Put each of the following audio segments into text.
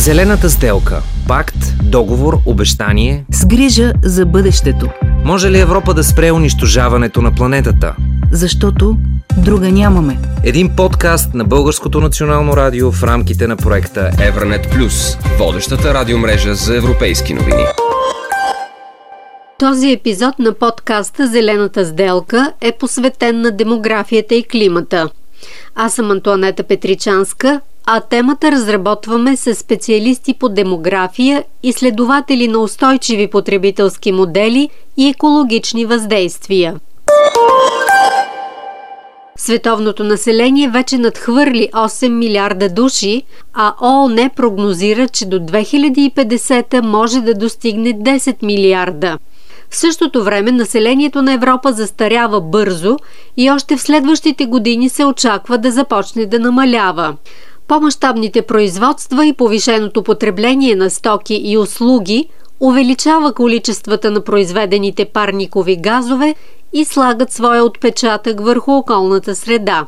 Зелената сделка. Пакт, договор, обещание. С грижа за бъдещето. Може ли Европа да спре унищожаването на планетата? Защото друга нямаме. Един подкаст на Българското национално радио в рамките на проекта Евранет Плюс, водещата радиомрежа за европейски новини. Този епизод на подкаста Зелената сделка е посветен на демографията и климата. Аз съм Антуанета Петричанска, а темата разработваме с специалисти по демография, изследователи на устойчиви потребителски модели и екологични въздействия. Световното население вече надхвърли 8 милиарда души, а ООН прогнозира, че до 2050 може да достигне 10 милиарда. В същото време населението на Европа застарява бързо и още в следващите години се очаква да започне да намалява. По-масштабните производства и повишеното потребление на стоки и услуги увеличава количествата на произведените парникови газове и слагат своя отпечатък върху околната среда.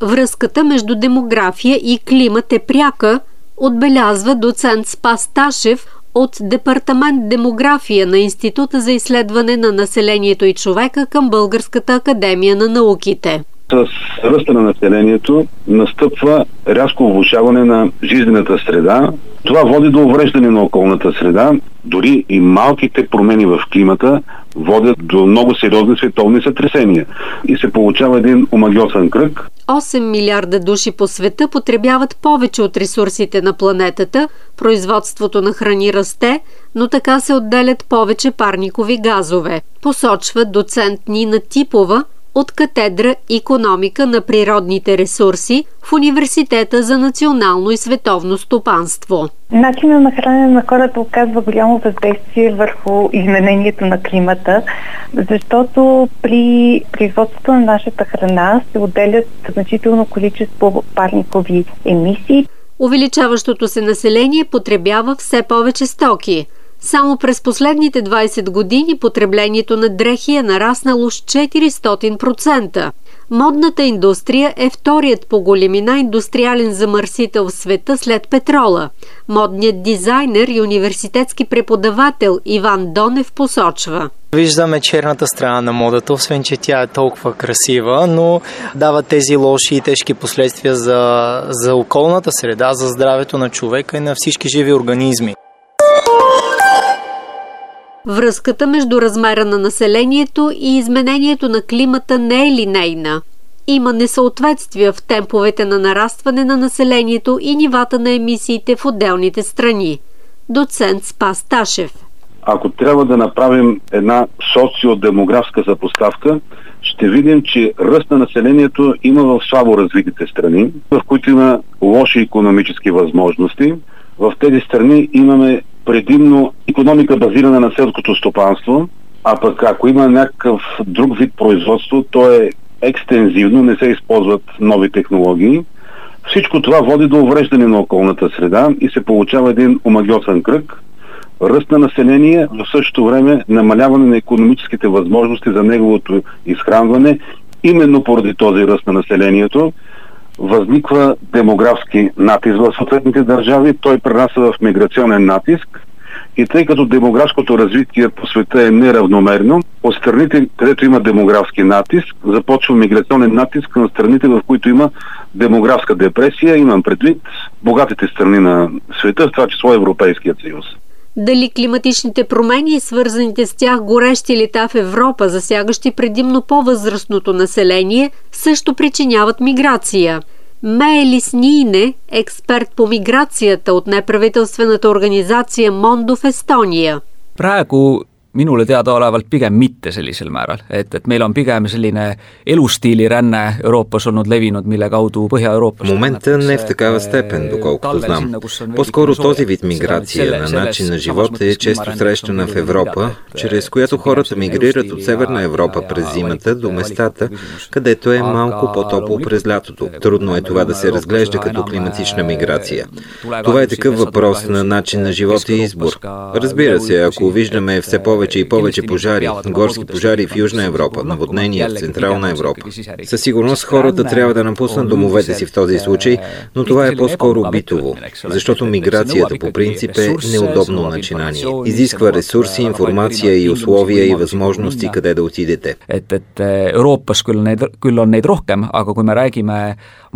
Връзката между демография и климат е пряка, отбелязва доцент Спас Ташев от Департамент демография на Института за изследване на населението и човека към Българската академия на науките с ръста на населението настъпва рязко влушаване на жизнената среда. Това води до увреждане на околната среда. Дори и малките промени в климата водят до много сериозни световни сътресения. И се получава един омагиосен кръг. 8 милиарда души по света потребяват повече от ресурсите на планетата, производството на храни расте, но така се отделят повече парникови газове, посочва доцент Нина Типова, от катедра Икономика на природните ресурси в Университета за национално и световно стопанство. Начина на хранене на хората оказва голямо въздействие върху изменението на климата, защото при производството на нашата храна се отделят значително количество парникови емисии. Увеличаващото се население потребява все повече стоки – само през последните 20 години потреблението на дрехи е нараснало с 400%. Модната индустрия е вторият по големина индустриален замърсител в света след петрола. Модният дизайнер и университетски преподавател Иван Донев посочва. Виждаме черната страна на модата, освен че тя е толкова красива, но дава тези лоши и тежки последствия за, за околната среда, за здравето на човека и на всички живи организми. Връзката между размера на населението и изменението на климата не е линейна. Има несъответствия в темповете на нарастване на населението и нивата на емисиите в отделните страни. Доцент Спас Ташев. Ако трябва да направим една социодемографска запоставка, ще видим, че ръст на населението има в слабо развитите страни, в които има лоши економически възможности. В тези страни имаме предимно економика базирана на селското стопанство, а пък ако има някакъв друг вид производство, то е екстензивно, не се използват нови технологии. Всичко това води до увреждане на околната среда и се получава един омагиосен кръг, ръст на население, в същото време намаляване на економическите възможности за неговото изхранване, именно поради този ръст на населението възниква демографски натиск в съответните държави, той прерасва в миграционен натиск. И тъй като демографското развитие по света е неравномерно, от страните, където има демографски натиск, започва миграционен натиск към страните, в които има демографска депресия, имам предвид богатите страни на света, в това число Европейският съюз. Дали климатичните промени и свързаните с тях горещи лета в Европа, засягащи предимно по-възрастното население, също причиняват миграция. Меелис Нине, експерт по миграцията от неправителствената организация Мондо в Естония. Praegu minule teadaolevalt pigem mitte sellisel määral, et, et meil on pigem selline elustiiliränne Euroopas olnud levinud, mille kaudu Põhja-Euroopas В момента не в такава степен, доколкото знам. По-скоро този вид миграция на начин на живота е често срещана в Европа, чрез която хората мигрират от Северна Европа през зимата до местата, където е малко по-топло през лятото. Трудно е това да се разглежда като климатична миграция. Това е такъв въпрос на начин на живота и избор. Разбира се, ако виждаме все повече повече и повече пожари, горски пожари в Южна Европа, наводнения в Централна Европа. Със сигурност хората трябва да напуснат домовете си в този случай, но това е по-скоро битово, защото миграцията по принцип е неудобно начинание. Изисква ресурси, информация и условия и възможности къде да отидете. et, et Euroopas küll neid, küll on neid rohkem, aga kui me räägime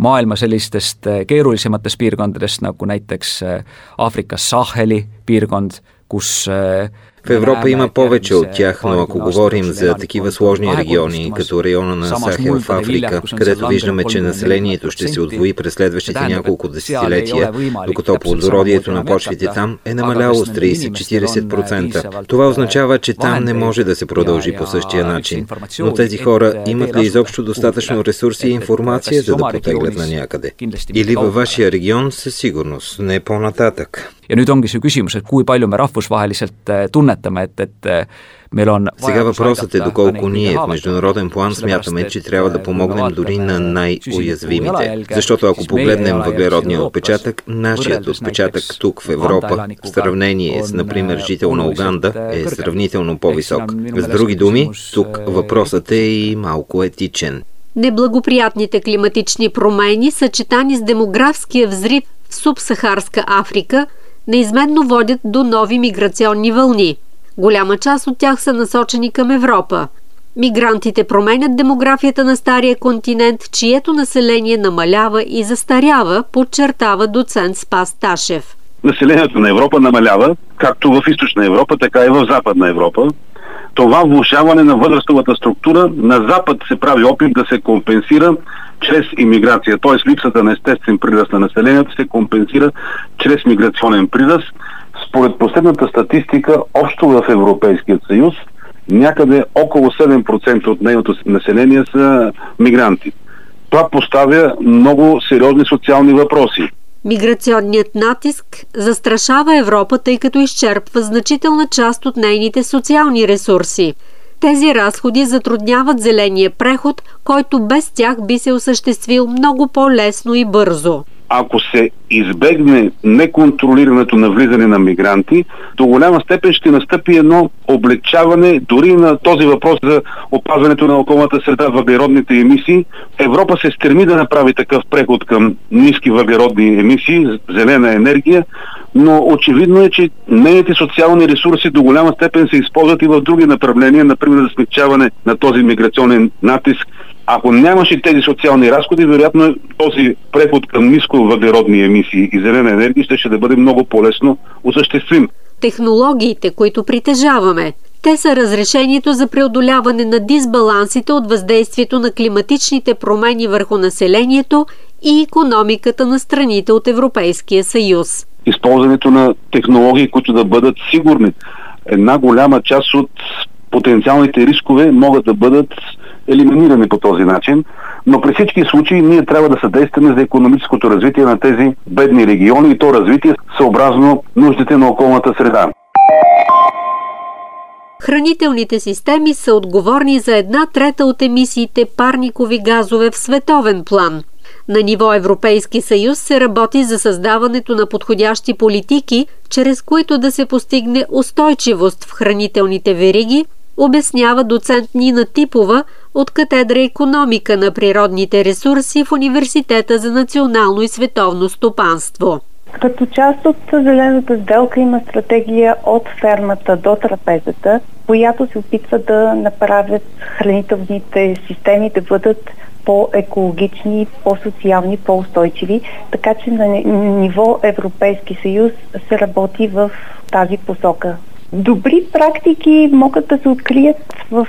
maailma sellistest keerulisematest piirkondadest, nagu näiteks Aafrikas Saheli piirkond, kus В Европа има повече от тях, но ако говорим за такива сложни региони, като района на Сахел в Африка, където виждаме, че населението ще се отвои през следващите няколко десетилетия, докато плодородието на почвите там е намаляло с 30-40%. Това означава, че там не може да се продължи по същия начин. Но тези хора имат ли изобщо достатъчно ресурси и информация, за да потеглят на някъде? Или във вашия регион със сигурност, не по-нататък. Ja nüüd ongi see küsimus, et kui palju me rahvusvaheliselt tunnetame, et, et meil on Сега въпросът е доколко ние в международен план смятаме, че трябва да помогнем дори на най-уязвимите. Защото ако погледнем въглеродния отпечатък, нашият отпечатък тук в Европа, в сравнение с, например, жител на Уганда, е сравнително по-висок. С други думи, тук въпросът е и малко етичен. Неблагоприятните климатични промени, съчетани с демографския взрив в субсахарска Африка, неизменно водят до нови миграционни вълни. Голяма част от тях са насочени към Европа. Мигрантите променят демографията на стария континент, чието население намалява и застарява, подчертава доцент Спас Ташев. Населението на Европа намалява, както в източна Европа, така и в западна Европа. Това влушаване на възрастовата структура на Запад се прави опит да се компенсира чрез иммиграция, т.е. липсата на естествен прираст на населението се компенсира чрез миграционен прираст. Според последната статистика, общо в Европейския съюз, някъде около 7% от нейното население са мигранти. Това поставя много сериозни социални въпроси. Миграционният натиск застрашава Европа, тъй като изчерпва значителна част от нейните социални ресурси. Тези разходи затрудняват зеления преход, който без тях би се осъществил много по-лесно и бързо ако се избегне неконтролирането на влизане на мигранти, до голяма степен ще настъпи едно облегчаване дори на този въпрос за опазването на околната среда, въглеродните емисии. Европа се стреми да направи такъв преход към ниски въглеродни емисии, зелена енергия, но очевидно е, че нейните социални ресурси до голяма степен се използват и в други направления, например за смягчаване на този миграционен натиск ако нямаше тези социални разходи, вероятно този преход към ниско въглеродни емисии и зелена енергия ще, да бъде много по-лесно осъществим. Технологиите, които притежаваме, те са разрешението за преодоляване на дисбалансите от въздействието на климатичните промени върху населението и економиката на страните от Европейския съюз. Използването на технологии, които да бъдат сигурни. Една голяма част от потенциалните рискове могат да бъдат елиминирани по този начин, но при всички случаи ние трябва да съдействаме за економическото развитие на тези бедни региони и то развитие съобразно нуждите на околната среда. Хранителните системи са отговорни за една трета от емисиите парникови газове в световен план. На ниво Европейски съюз се работи за създаването на подходящи политики, чрез които да се постигне устойчивост в хранителните вериги, обяснява доцент Нина Типова от катедра економика на природните ресурси в Университета за национално и световно стопанство. Като част от зелената сделка има стратегия от фермата до трапезата, която се опитва да направят хранителните системи да бъдат по-екологични, по-социални, по-устойчиви, така че на ниво Европейски съюз се работи в тази посока. Добри практики могат да се открият в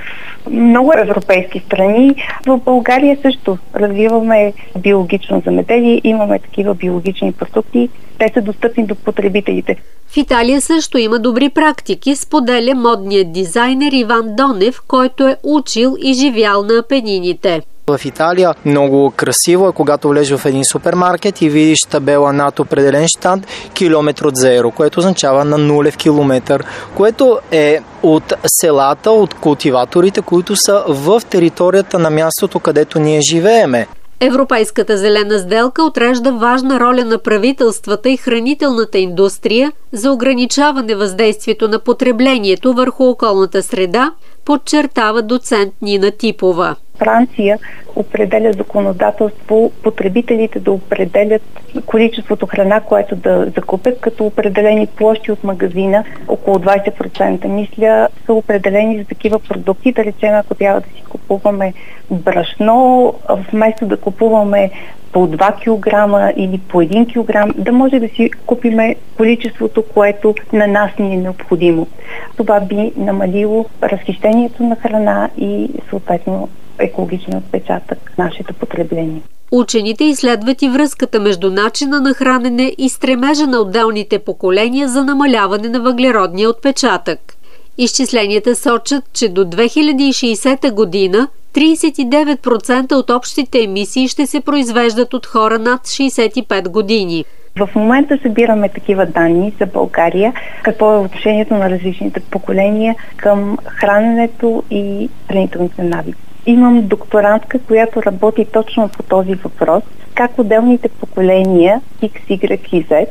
много европейски страни. В България също развиваме биологично замеделие, имаме такива биологични продукти. Те са достъпни до потребителите. В Италия също има добри практики, споделя модният дизайнер Иван Донев, който е учил и живял на пенините. В Италия много красиво е, когато влезеш в един супермаркет и видиш табела над определен штант километр от зеро, което означава на нулев километър, което е от селата, от култиваторите, които са в територията на мястото, където ние живееме. Европейската зелена сделка отрежда важна роля на правителствата и хранителната индустрия за ограничаване въздействието на потреблението върху околната среда, подчертава доцент Нина Типова. Франция определя законодателство потребителите да определят количеството храна, което да закупят, като определени площи от магазина, около 20% мисля, са определени за такива продукти. Да речем, ако трябва да си купуваме брашно, вместо да купуваме по 2 кг или по 1 кг, да може да си купиме количеството, което на нас ни е необходимо. Това би намалило разхищението на храна и съответно екологичния отпечатък нашето потребление. Учените изследват и връзката между начина на хранене и стремежа на отделните поколения за намаляване на въглеродния отпечатък. Изчисленията сочат, че до 2060 година 39% от общите емисии ще се произвеждат от хора над 65 години. В момента събираме такива данни за България, какво е отношението на различните поколения към храненето и хранителните навици. Имам докторантка, която работи точно по този въпрос, как отделните поколения X, Y и Z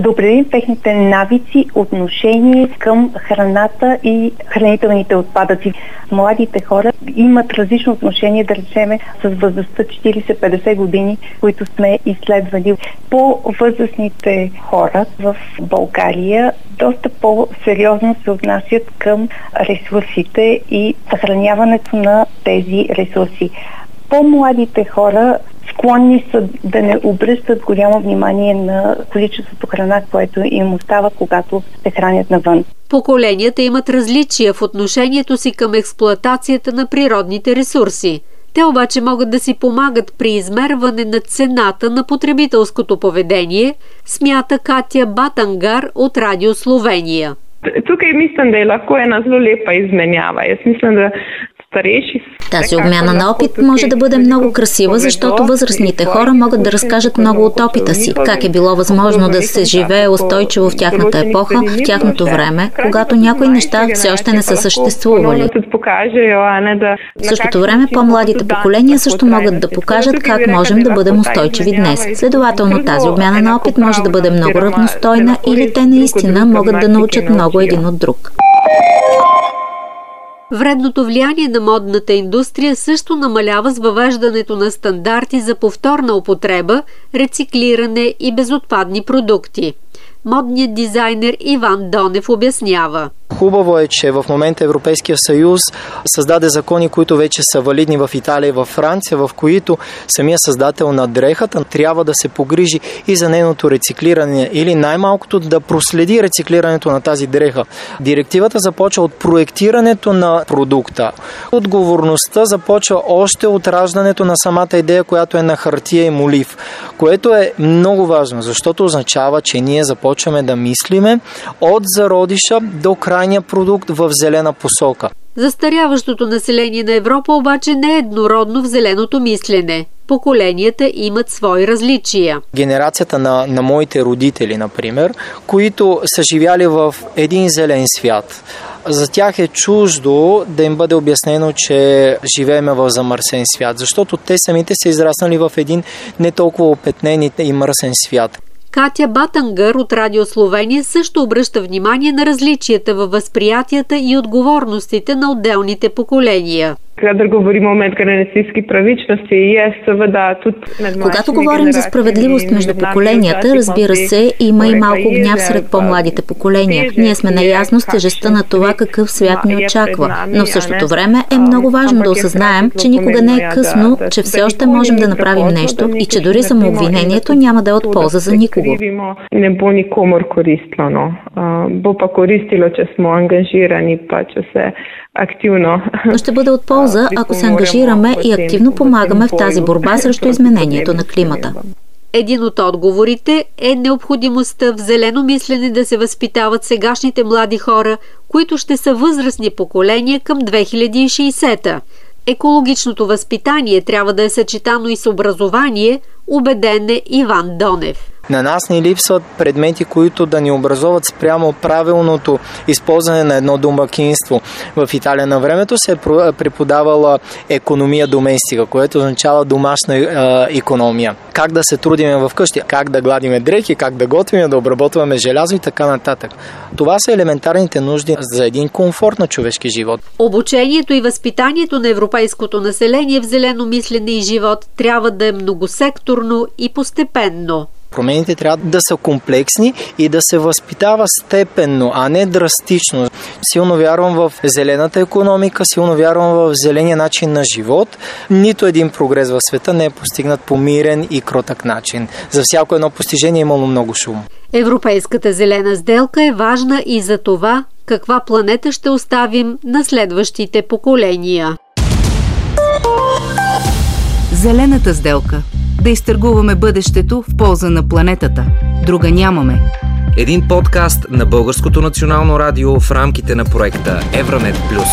да определим техните навици, отношение към храната и хранителните отпадъци. Младите хора имат различно отношение, да речеме, с възрастта 40-50 години, които сме изследвали. По-възрастните хора в България доста по-сериозно се отнасят към ресурсите и съхраняването на тези ресурси. По-младите хора склонни са да не обръщат голямо внимание на количеството храна, което им остава, когато се хранят навън. Поколенията имат различия в отношението си към експлоатацията на природните ресурси. Те обаче могат да си помагат при измерване на цената на потребителското поведение, смята Катя Батангар от Радио Словения. Тук и мислям да е лако една зло лепа изменява. Аз мислям да старейши. Тази обмяна на опит може да бъде много красива, защото възрастните хора могат да разкажат много от опита си, как е било възможно да се живее устойчиво в тяхната епоха, в тяхното време, когато някои неща все още не са съществували. В същото време по-младите поколения също могат да покажат как можем да бъдем устойчиви днес. Следователно тази обмяна на опит може да бъде много равностойна или те наистина могат да научат много един от друг. Вредното влияние на модната индустрия също намалява с въвеждането на стандарти за повторна употреба, рециклиране и безотпадни продукти. Модният дизайнер Иван Донев обяснява – Хубаво е, че в момента Европейския съюз създаде закони, които вече са валидни в Италия и в Франция, в които самия създател на дрехата трябва да се погрижи и за нейното рециклиране или най-малкото да проследи рециклирането на тази дреха. Директивата започва от проектирането на продукта. Отговорността започва още от раждането на самата идея, която е на хартия и молив, което е много важно, защото означава, че ние започваме да мислиме от зародиша до края крайния продукт в зелена посока. Застаряващото население на Европа обаче не е еднородно в зеленото мислене. Поколенията имат свои различия. Генерацията на, на моите родители, например, които са живяли в един зелен свят, за тях е чуждо да им бъде обяснено, че живееме в замърсен свят, защото те самите са израснали в един не толкова опетнен и мърсен свят. Катя Батангър от Радио Словения също обръща внимание на различията във възприятията и отговорностите на отделните поколения. Когато говорим е за справедливост между поколенията, разбира се, има и малко гняв сред по-младите поколения. Ние сме наясно с тежестта на това какъв свят ни очаква. Но в същото време е много важно да осъзнаем, че никога не е късно, че все още можем да направим нещо и че дори самообвинението няма да е от полза за никого. Не бо никомор користно. Бо па користило, че сме ангажирани, па че се активно. Но ще бъде от полза, ако се ангажираме и активно помагаме в тази борба срещу изменението на климата. Един от отговорите е необходимостта в зелено мислене да се възпитават сегашните млади хора, които ще са възрастни поколения към 2060-та. Екологичното възпитание трябва да е съчетано и с образование, убеден е Иван Донев. На нас ни липсват предмети, които да ни образуват спрямо правилното използване на едно домакинство. В Италия на времето се е преподавала економия доместика, което означава домашна е, економия. Как да се трудиме вкъщи, как да гладиме дрехи, как да готвим, да обработваме желязо и така нататък. Това са елементарните нужди за един комфорт на човешки живот. Обучението и възпитанието на европейското население в зелено мислене и живот трябва да е многосекторно и постепенно. Промените трябва да са комплексни и да се възпитава степенно, а не драстично. Силно вярвам в зелената економика, силно вярвам в зеления начин на живот. Нито един прогрес в света не е постигнат по мирен и кротък начин. За всяко едно постижение е имало много шум. Европейската зелена сделка е важна и за това каква планета ще оставим на следващите поколения. Зелената сделка – да изтъргуваме бъдещето в полза на планетата. Друга нямаме. Един подкаст на Българското национално радио в рамките на проекта Евранет Плюс.